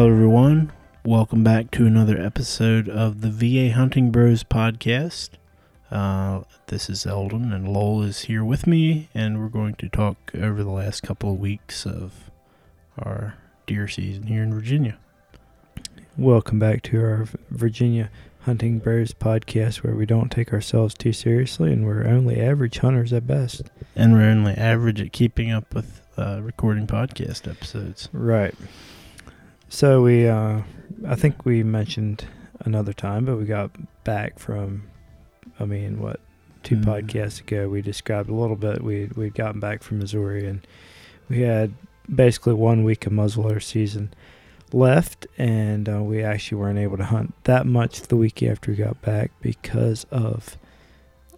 Hello, everyone. Welcome back to another episode of the VA Hunting Bros podcast. Uh, this is Eldon, and Lowell is here with me, and we're going to talk over the last couple of weeks of our deer season here in Virginia. Welcome back to our Virginia Hunting Bros podcast, where we don't take ourselves too seriously and we're only average hunters at best. And we're only average at keeping up with uh, recording podcast episodes. Right. So we, uh, I think we mentioned another time, but we got back from, I mean, what, two Mm. podcasts ago, we described a little bit. We we'd gotten back from Missouri and we had basically one week of muzzleloader season left, and uh, we actually weren't able to hunt that much the week after we got back because of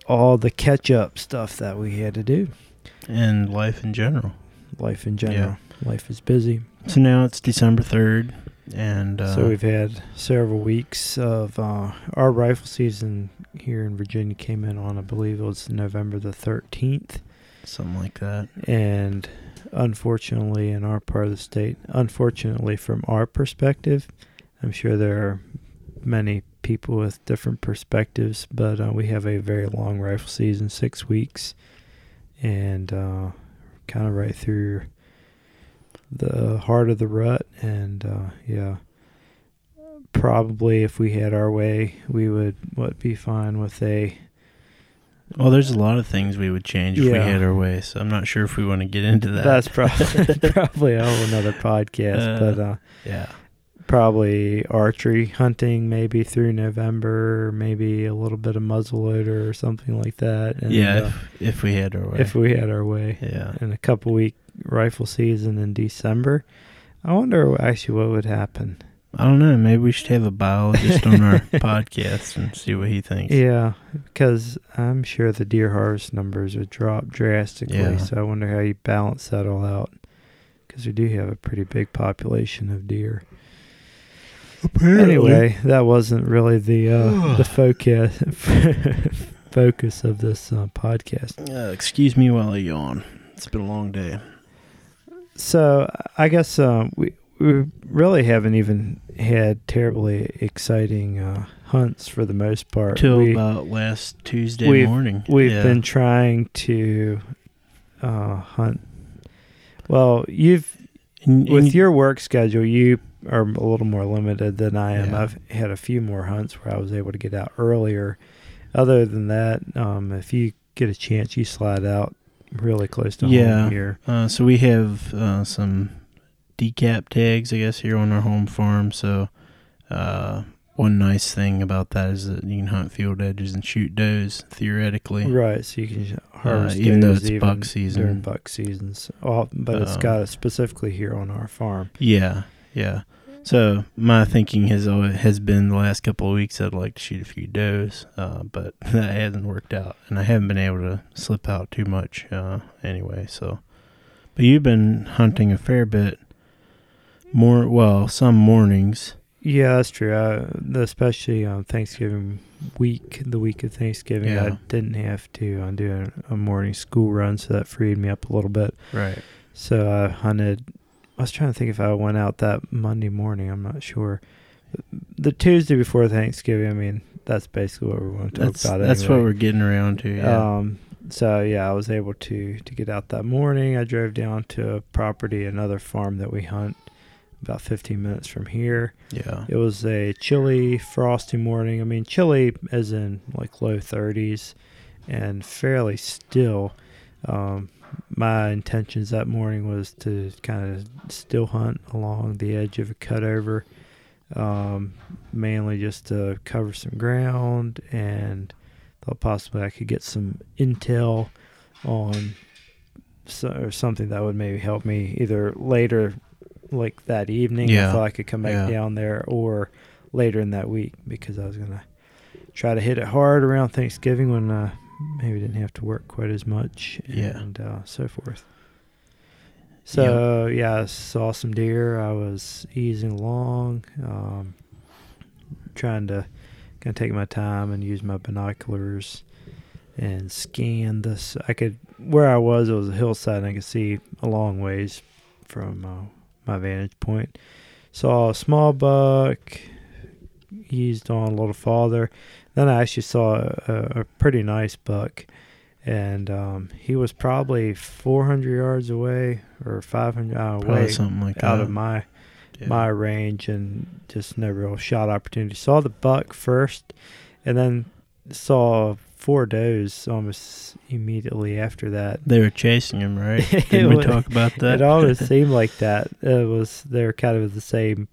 all the catch up stuff that we had to do. And life in general. Life in general, life is busy. So now it's December 3rd, and uh, so we've had several weeks of uh, our rifle season here in Virginia came in on, I believe it was November the 13th. something like that. And unfortunately, in our part of the state, unfortunately, from our perspective, I'm sure there are many people with different perspectives, but uh, we have a very long rifle season, six weeks, and uh, kind of right through the heart of the rut. And uh, yeah, probably if we had our way, we would what be fine with a Well, there's a lot of things we would change if we had our way, so I'm not sure if we want to get into that. That's probably probably a whole another podcast, Uh, but uh, yeah. probably archery hunting maybe through November, maybe a little bit of muzzleloader or something like that. And, yeah, uh, if, if we had our way. if we had our way, yeah. and a couple week rifle season in December. I wonder actually what would happen. I don't know. Maybe we should have a biologist on our podcast and see what he thinks. Yeah, because I'm sure the deer harvest numbers would drop drastically. Yeah. So I wonder how you balance that all out. Because we do have a pretty big population of deer. Apparently. Anyway, that wasn't really the uh, the focus focus of this uh, podcast. Uh, excuse me while I yawn. It's been a long day. So I guess uh, we we really haven't even had terribly exciting uh, hunts for the most part. Till we, about last Tuesday we've- morning. We've Yeah. been trying to uh, hunt. Well, you've And- with you- your work schedule, you are a little more limited than I am. Yeah. I've had a few more hunts where I was able to get out earlier. Other than that, um, if you get a chance, you slide out really close to Yeah. home here. Uh, so we have uh, some DCAP tags, I guess, here on our home farm. So uh, one nice thing about that is that you can hunt field edges and shoot does theoretically. Right, so you can harvest even though it's even buck season. during buck seasons. Oh, but it's Um, got it specifically here on our farm. Yeah, yeah. So my thinking has always, has been the last couple of weeks I'd like to shoot a few does, uh, but that hasn't worked out, and I haven't been able to slip out too much uh, anyway. So, but you've been hunting a fair bit more. Well, some mornings. Yeah, that's true. Uh, especially on Thanksgiving week, the week of Thanksgiving, Yeah. I didn't have to uh, do a, a morning school run, so that freed me up a little bit. Right. So I hunted. I was trying to think if I went out that Monday morning. I'm not sure. The Tuesday before Thanksgiving. I mean, that's basically what we want to talk That's about. that's anyway. what we're getting around to. Yeah. Um, so yeah, I was able to to get out that morning. I drove down to a property, another farm that we hunt, about 15 minutes from here. yeah. It was a chilly, frosty morning. I mean, chilly as in like low 30s, and fairly still. Um, my intentions that morning was to kind of still hunt along the edge of a cutover, um, mainly just to cover some ground and thought possibly I could get some intel on so, or something that would maybe help me either later, like that evening, Yeah. thought I could come back Yeah. down there, or later in that week because I was gonna try to hit it hard around Thanksgiving when uh, maybe didn't have to work quite as much Yeah. and uh, so forth. So yeah, I saw some deer. I was easing along, um, trying to kind of take my time and use my binoculars and scan this. I could where I was. It was a hillside, and I could see a long ways from uh, my vantage point. saw a small buck eased on a little farther. Then I actually saw a, a pretty nice buck, and um, he was probably 400 yards away or 500 uh, away something like out that. of my Yeah. my range, and just no real shot opportunity. Saw the buck first, and then saw four does almost immediately after that. They were chasing him, right? Didn't we talk about that? It always seemed like that. It was they're kind of the same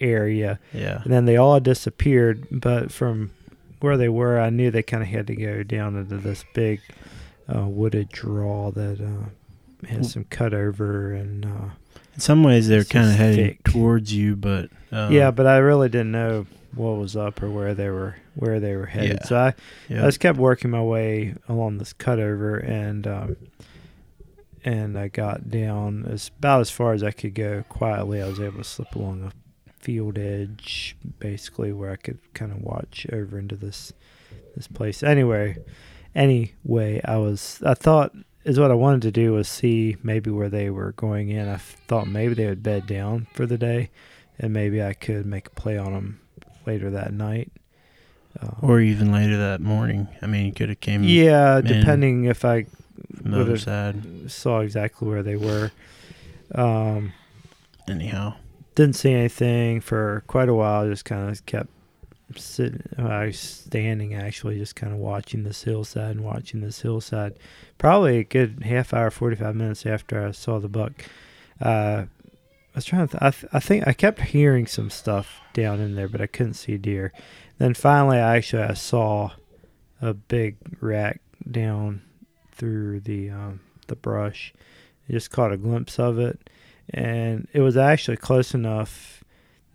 area, yeah. and then they all disappeared. But from where they were, I knew they kind of had to go down into this big uh, wooded draw that uh, has some cut over and. Uh, In some ways, they're kind of heading towards you, but um, yeah, but I really didn't know what was up or where they were where they were headed. Yeah. So I, yeah. I just kept working my way along this cutover and um, and I got down as about as far as I could go quietly. I was able to slip along a field edge, basically where I could kind of watch over into this this place. Anyway, anyway, I was I thought is what I wanted to do was see maybe where they were going in. I thought maybe they would bed down for the day, and maybe I could make a play on them later that night. Um, or even later that morning. I mean, you could have came yeah, in depending if I the would've- saw exactly where they were. Um, Anyhow, didn't see anything for quite a while. Just kind of kept sitting, I was standing actually, just kind of watching this hillside and watching this hillside. Probably a good half hour, forty five minutes after I saw the buck. Uh, I was trying to. Th- I, th- I think I kept hearing some stuff down in there, but I couldn't see deer. Then finally, I actually I saw a big rack down through the um, the brush. I just caught a glimpse of it, and it was actually close enough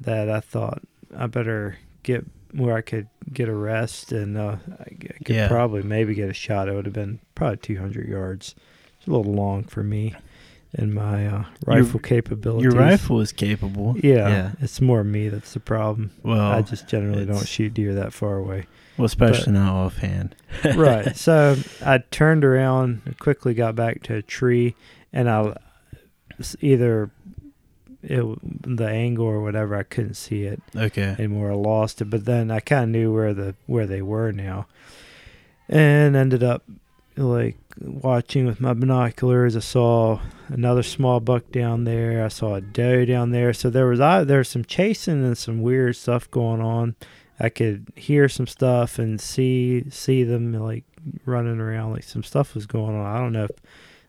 that I thought I better get where I could get a rest, and uh, I could Yeah. probably maybe get a shot. It would have been probably 200 yards. It's a little long for me and my uh, rifle capabilities. your rifle is capable. Yeah, Yeah. it's more me that's the problem. Well, I just generally don't shoot deer that far away. well, especially not offhand. right. So I turned around, quickly got back to a tree, and I either it, the angle or whatever I couldn't see it Okay. anymore. I lost it, but then I kind of knew where the where they were now, and ended up like watching with my binoculars. I saw another small buck down there. I saw a doe down there. So there was I there was some chasing and some weird stuff going on. I could hear some stuff and see see them like running around. Like some stuff was going on. I don't know if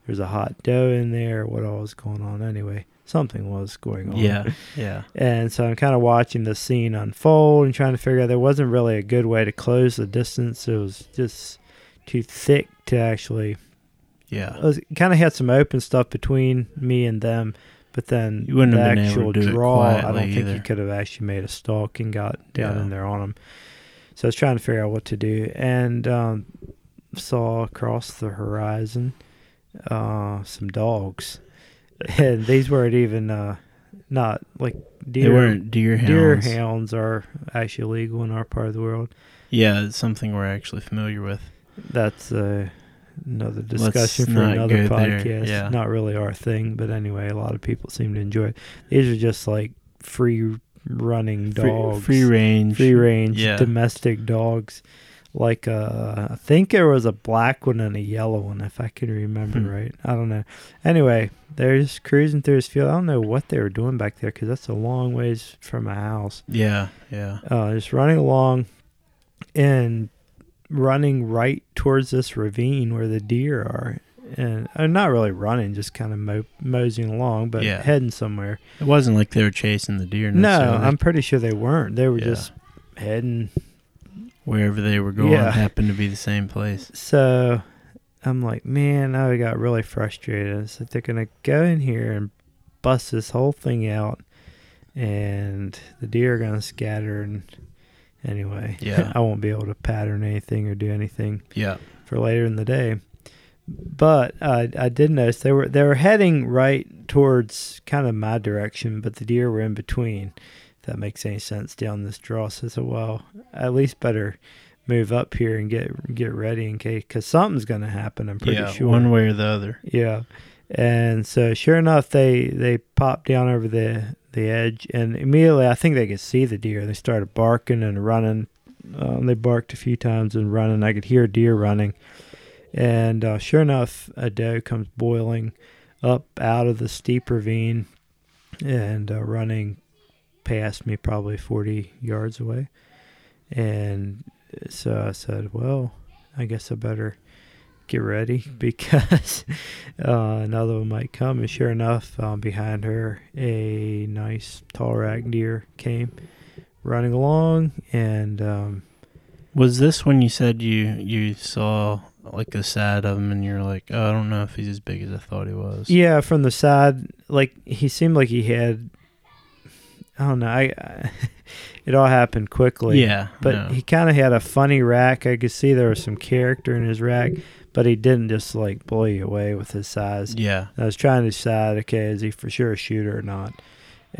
there's a hot doe in there what all was going on. Anyway, something was going on. Yeah. Yeah. And so I'm kind of watching the scene unfold and trying to figure out there wasn't really a good way to close the distance. It was just too thick to actually. Yeah. It was kind of had some open stuff between me and them, but then You wouldn't the have been actual able to do draw, I don't think you could have actually made a stalk and got down Yeah. in there on them. So I was trying to figure out what to do and um, saw across the horizon uh, some dogs. And these weren't even uh, not like deer. They weren't deer hounds. Deer hounds are actually illegal in our part of the world. Yeah, it's something we're actually familiar with. That's uh, another Let's discussion for another podcast. yeah. Not really our thing, but anyway, a lot of people seem to enjoy it. These are just like free running Free, dogs, free range. free range Yeah. domestic dogs. Like uh, I think there was a black one and a yellow one, if I can remember Hmm. right. I don't know. Anyway, they're just cruising through this field. I don't know what they were doing back there because that's a long ways from my house. Yeah. Yeah. uh, just running along and running right towards this ravine where the deer are. And uh, not really running, just kind of mo- moseying along, but Yeah. heading somewhere. It wasn't like they were chasing the deer. No. I'm pretty sure they weren't. They were Yeah. just heading. Wherever they were going Yeah. happened to be the same place. So I'm like, man, I got really frustrated. Like they're gonna go in here and bust this whole thing out, and the deer are gonna scatter. And anyway, Yeah. I won't be able to pattern anything or do anything. Yeah. for later in the day. But uh, I did notice they were they were heading right towards kind of my direction, but the deer were in between. That makes any sense down this draw. So I said, well, at least better move up here and get get ready in case because something's going to happen. I'm pretty yeah. sure. One way or the other. Yeah. And so, sure enough, they they popped down over the the edge, and immediately I think they could see the deer. They started barking and running. Um, they barked a few times and running. I could hear deer running, and uh, sure enough, a doe comes boiling up out of the steep ravine and uh, running past me, probably forty yards away. And so I said, "Well, I guess I better." get ready because uh, another one might come. And sure enough, um, behind her, a nice tall rack deer came running along. And um, Was this when you said you you saw like the side of him and you're like, oh, I don't know if he's as big as I thought he was. yeah, from the side, like he seemed like he had. I don't know. I, I it all happened quickly. Yeah, But no. he kind of had a funny rack. I could see there was some character in his rack, but he didn't just like blow you away with his size. yeah, I was trying to decide, okay, is he for sure a shooter or not?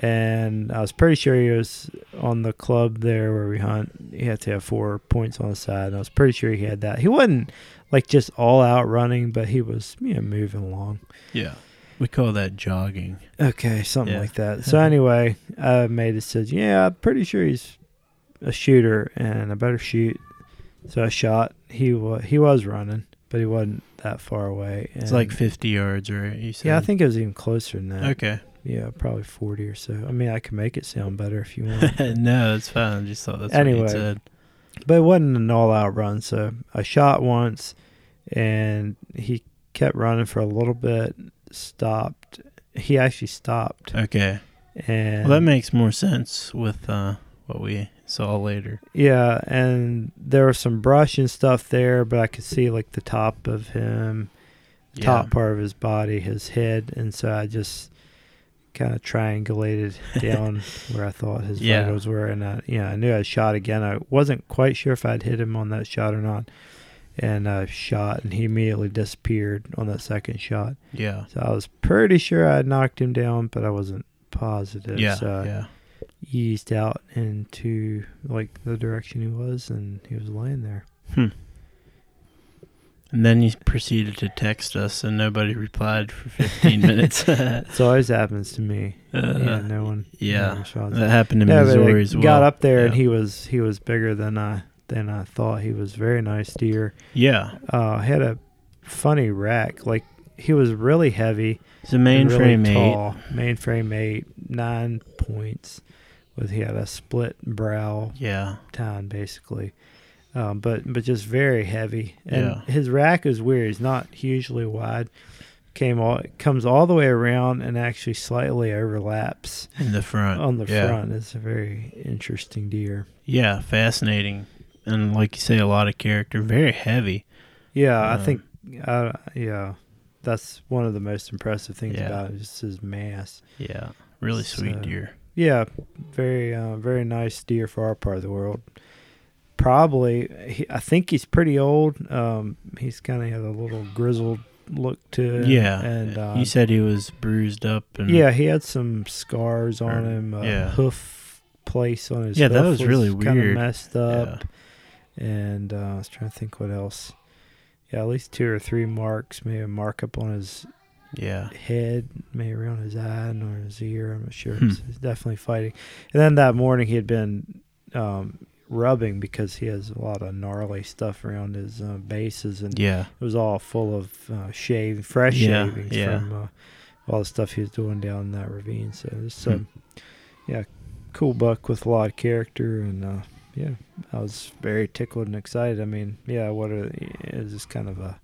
And I was pretty sure he was on the club there where we hunt. He had to have four points on the side. And I was pretty sure he had that. He wasn't like just all out running, but he was, you know, moving along. yeah. We call that jogging. Okay, something Yeah. like that. So uh-huh. anyway, uh, I made a decision. Yeah, I'm pretty sure he's a shooter, and I better shoot. So I shot. He was he was running, but he wasn't that far away. It's like 50 yards, right? You said. yeah, I think it was even closer than that. Okay. Yeah, probably 40 or so. I mean, I can make it sound better if you want. no, it's fine. I just thought that's what Anyway. you said. but it wasn't an all out run. So I shot once and he kept running for a little bit, stopped. He actually stopped. Okay. And Well, that makes more sense with uh, what we saw later. yeah, and there was some brush and stuff there, but I could see like the top of him, Yeah. top part of his body, his head. And so I just kind of triangulated down where I thought his Yeah. vitals were, and I, yeah, I knew I shot again. I wasn't quite sure if I'd hit him on that shot or not, and I shot, and he immediately disappeared on that second shot. Yeah. So I was pretty sure I had knocked him down, but I wasn't positive. Yeah. So yeah. eased out into like the direction he was, and he was laying there. Hmm. And then he proceeded to text us, and nobody replied for 15 minutes. uh, It always happens to me. yeah, no one. yeah. that happened in Yeah, Missouri as well. got up there and he was he was bigger than I than I thought. He was very nice deer. Yeah. Uh, had a funny rack. Like he was really heavy. It's a and really mainframe eight. Mainframe eight, nine points. With he had a split brow Yeah. tine basically. Um, but but just very heavy. And Yeah. his rack is weird. He's not hugely wide. Came all comes all the way around and actually slightly overlaps In the front. on the yeah. front. It's a very interesting deer. Yeah. Fascinating. And like you say, a lot of character. Very heavy. Yeah, I Um, think, uh, yeah, that's one of the most impressive things Yeah. about it. Just his mass. Yeah. Really sweet So- deer. Yeah, very, uh, very nice deer for our part of the world. Probably, he, I think he's pretty old. Um, he's kind of had a little grizzled look to him. Yeah. and uh, you said he was bruised up. and yeah, he had some scars on Or- him. Uh, yeah. hoof place on his Yeah, that was really kind of messed up. And uh, I was trying to think what else. Yeah, at least two or three marks, maybe a mark up on his Yeah. head, maybe around his eye or his ear. I'm not sure. Hmm. He's he's definitely fighting. And then that morning he had been um, rubbing because he has a lot of gnarly stuff around his uh, bases, and Yeah. it was all full of uh, shave, fresh Yeah, shavings yeah. from uh, all the stuff he was doing down in that ravine. So it's Hmm. um, yeah, cool buck with a lot of character, and uh, yeah, I was very tickled and excited. I mean, yeah, what are it was just kind of a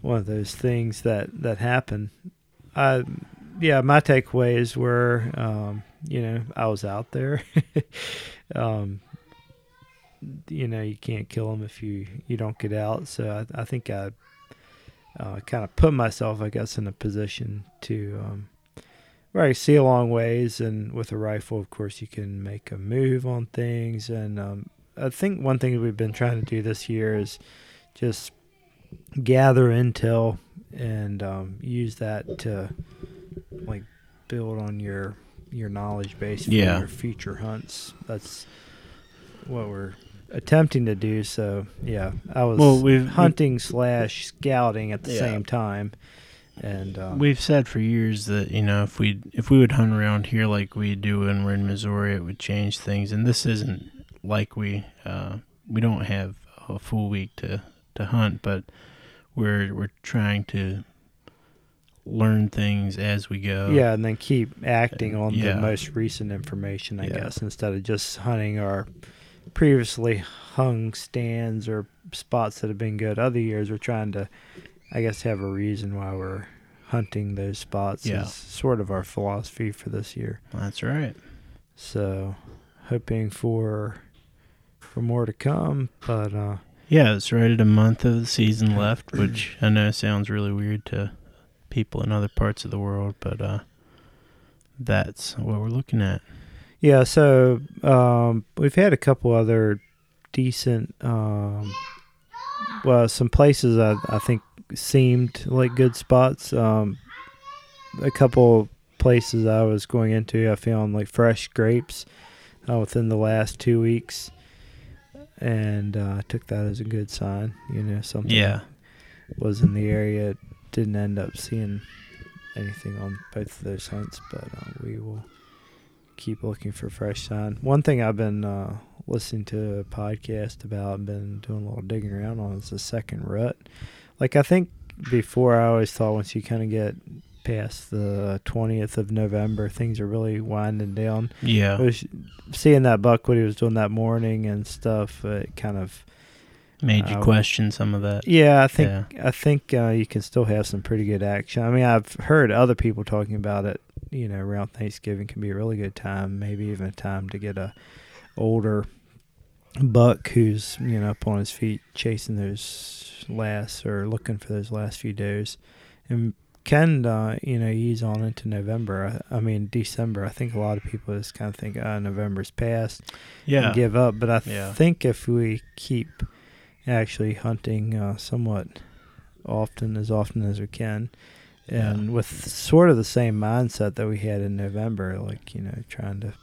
one of those things that that happen. I yeah, my takeaways were um, you know I was out there. um, you know you can't kill them if you you don't get out. So I, I think I uh, kind of put myself, I guess, in a position to um, I see a long ways, and with a rifle, of course, you can make a move on things. And um, I think one thing we've been trying to do this year is just gather intel and um, use that to like build on your your knowledge base for Yeah. your future hunts. That's what we're attempting to do. So yeah, I was Well, we've hunting slash scouting at the Yeah. same time. And um, We've said for years that you know if we if we would hunt around here like we do when we're in Missouri, it would change things. And this isn't like we uh, we don't have a full week to, to hunt, but we're we're trying to learn things as we go. yeah, and then keep acting on Yeah. the most recent information, I Yeah. guess, instead of just hunting our previously hung stands or spots that have been good. Other years, we're trying to, I guess, have a reason why we're hunting those spots. Yeah. Is sort of our philosophy for this year. that's right. So, hoping for for more to come, but uh, Yeah, it's right at a month of the season left, which I know sounds really weird to people in other parts of the world, but uh, that's what we're looking at. Yeah, so um, we've had a couple other decent, um, well, some places I, I think seemed like good spots. Um, a couple places I was going into, I found like fresh scrapes uh, within the last two weeks, and uh, I took that as a good sign. You know, something Yeah, was in the area. Didn't end up seeing anything on both of those hunts, but uh, we will keep looking for fresh sign. One thing I've been uh, listening to a podcast about and been doing a little digging around on is the second rut. Like I think before, I always thought once you kind of get past the twentieth of November, things are really winding down. Yeah, was seeing that buck what he was doing that morning and stuff. It kind of made you uh, question some of that. yeah, I think Yeah. I think uh, you can still have some pretty good action. I mean, I've heard other people talking about it. You know, around Thanksgiving can be a really good time. Maybe even a time to get a older buck who's you know up on his feet chasing those last or looking for those last few does, and can uh, you know ease on into November. I, I mean December. I think a lot of people just kind of think, ah, November's past Yeah, and give up. But I Yeah. think if we keep actually hunting uh, somewhat often, as often as we can, and with sort of the same mindset that we had in November, like you know, trying to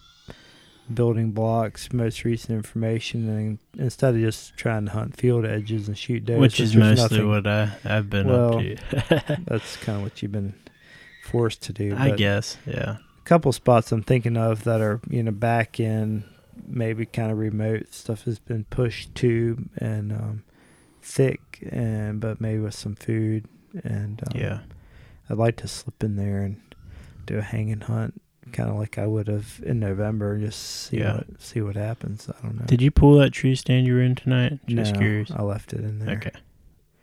building blocks, most recent information, and instead of just trying to hunt field edges and shoot does, which is mostly nothing- what I I've been Well, up to. that's kind of what you've been forced to do. I guess, yeah, a couple spots I'm thinking of that are you know back in maybe kind of remote stuff has been pushed to and um, thick and but maybe with some food and um, yeah. I'd like to slip in there and do a hanging hunt kind of like I would have in November just see Yeah. what see what happens I don't know Did you pull that tree stand you were in tonight? Just no, curious. I left it in there Okay.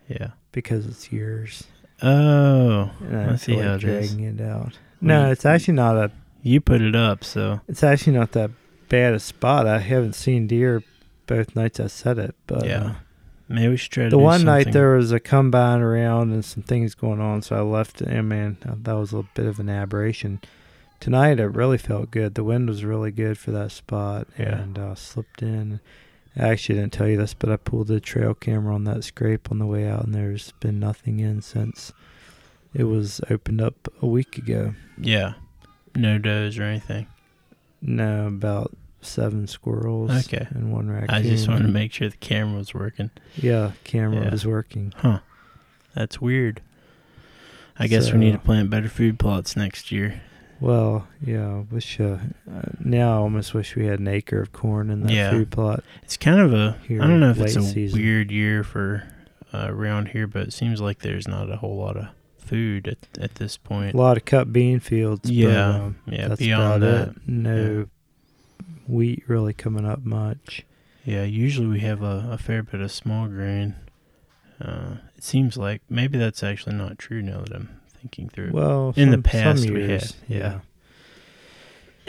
Yeah. because it's yours Oh, I I see feel how like it is. dragging it out no you- it's actually not a you put it up, so It's actually not that bad a spot. I haven't seen deer both nights I set it, but Yeah. uh, maybe we should try to. the do one night there was a combine around and some things going on, so I left it. And man, that was a bit of an aberration. Tonight it really felt good. The wind was really good for that spot, Yeah. and uh, slipped in. I actually didn't tell you this, but I pulled the trail camera on that scrape on the way out, and there's been nothing in since it was opened up a week ago. Yeah. No does or anything. No, about seven squirrels. Okay. And one raccoon. I just wanted to make sure the camera was working. Yeah, camera Yeah. was working. Huh. That's weird. I guess we need to plant better food plots next year. Well, yeah, I wish uh, uh, now I almost wish we had an acre of corn in that Yeah. food plot. It's kind of a. I don't know if it's a season. weird year for uh, around here, but it seems like there's not a whole lot of food at at this point. A lot of cut bean fields. Yeah, but, um, yeah. that's beyond that, it. No wheat really coming up much. yeah. Usually we have a, a fair bit of small grain. Uh, it seems like maybe that's actually not true now that I'm thinking through. Well, In the past some we had, years, yeah.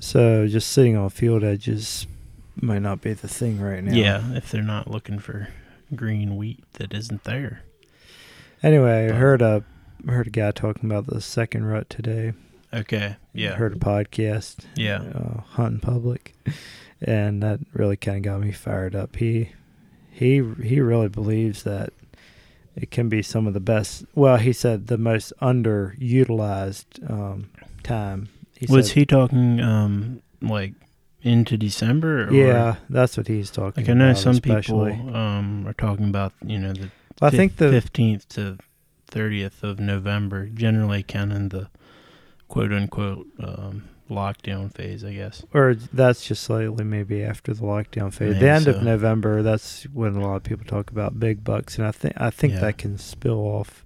so just sitting on field edges might not be the thing right now. yeah, if they're not looking for green wheat that isn't there. Anyway, I heard a heard a guy talking about the second rut today. Okay. Yeah. Heard a podcast. Yeah. uh, hunting public, and that really kind of got me fired up. He he he really believes that it can be some of the best. Well, he said the most underutilized um, time. He Was said, he talking um like into December? Or, Yeah, that's what he's talking. Like I know about some especially. people um are talking about you know the I think the fifteenth to 30th of November, generally in the quote unquote um, lockdown phase, I guess. Or that's just slightly maybe after the lockdown phase. The end so. of November, that's when a lot of people talk about big bucks, and I think I think Yeah. that can spill off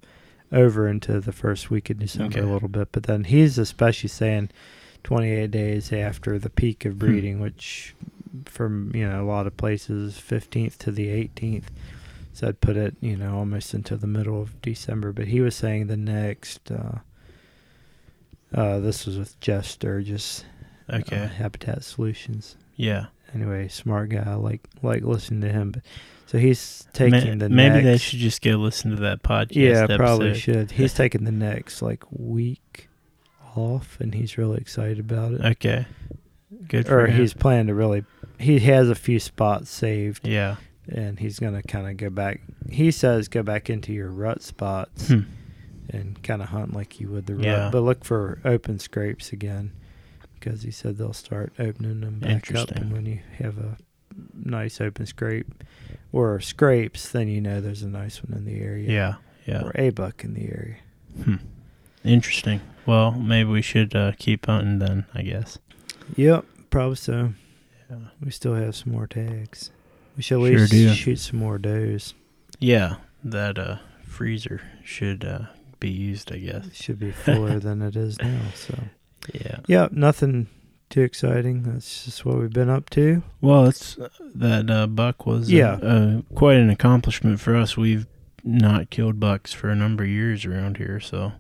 over into the first week of December Okay. a little bit. But then he's especially saying 28 days after the peak Hmm. of breeding, which from you know a lot of places 15th to the 18th. So I'd put it you know almost into the middle of December. But he was saying the next. Uh, uh, this was with Jeff Sturgis, uh, Habitat Solutions yeah. anyway, smart guy. I like like listening to him. But so he's Ma- taking the maybe they next, should just go listen to that podcast. yeah, probably should. He's taking the next like week off, and he's really excited about it. Okay. Good for or him. he's planning to really. He has a few spots saved, Yeah. and he's gonna kind of go back. He says go back into your rut spots Hmm. And kind of hunt like you would the rut, Yeah. but look for open scrapes again. Because he said they'll start opening them back up, and when you have a nice open scrape or scrapes, then you know there's a nice one in the area. Yeah. Yeah. Or a buck in the area. Hmm. Interesting. Well, maybe we should uh, keep hunting then, I guess. Yep, probably so. Yeah. We still have some more tags. We should at Sure least do. shoot some more does. Yeah. That uh, freezer should uh, be used, I guess. It should be fuller than it is now. So Yeah. yeah, nothing too exciting. That's just what we've been up to. Well, it's uh, that uh, buck was Yeah. uh, quite an accomplishment for us. We've not killed bucks for a number of years around here, so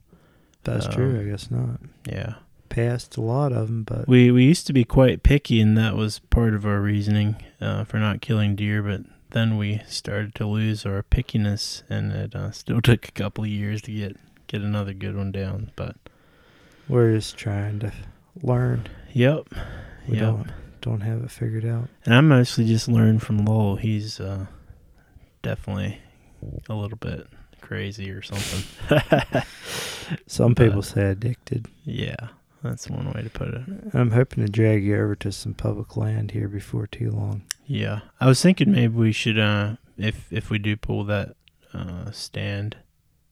That's Um, true. I guess not. yeah. Passed a lot of them, but We we used to be quite picky, and that was part of our reasoning uh, for not killing deer. But then we started to lose our pickiness, and it uh, still took a couple of years to get get another good one down. But we're just trying to learn. yep, We yep. don't don't have it figured out. And I mostly just learned from Lowell. He's uh, definitely a little bit crazy or something. Some But- people say addicted. yeah, that's one way to put it. I'm hoping to drag you over to some public land here before too long. Yeah, I was thinking maybe we should, uh, if if we do pull that uh, stand,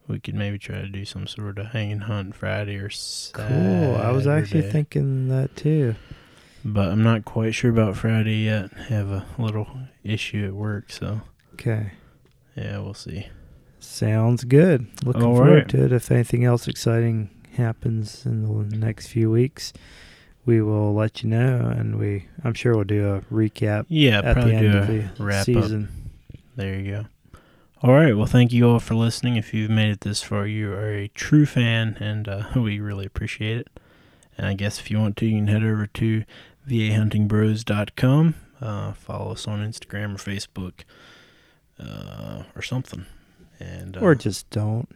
we could maybe try to do some sort of hanging hunt Friday or Saturday. Cool. I was actually thinking that too. but I'm not quite sure about Friday yet. Have a little issue at work, so Okay. yeah, we'll see. Sounds good. Looking All forward right. to it. If anything else exciting happens in the next few weeks, we will let you know, and we I'm sure we'll do a recap Yeah, at the probably end do of the wrap up. There you go. All right. Well, thank you all for listening. If you've made it this far, you are a true fan, and uh, we really appreciate it. And I guess if you want to, you can head over to vahuntingbros.com. Uh, follow us on Instagram or Facebook uh, or something. And uh, Or just don't.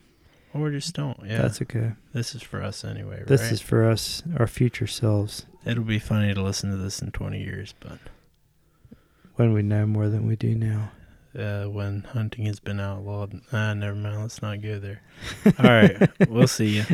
Or just don't. Yeah, That's okay. this is for us anyway. This right? is for us, our future selves, It'll be funny to listen to this in 20 years, but when we know more than we do now. uh, when hunting has been outlawed, ah, never mind. Let's not go there. All right, we'll see you.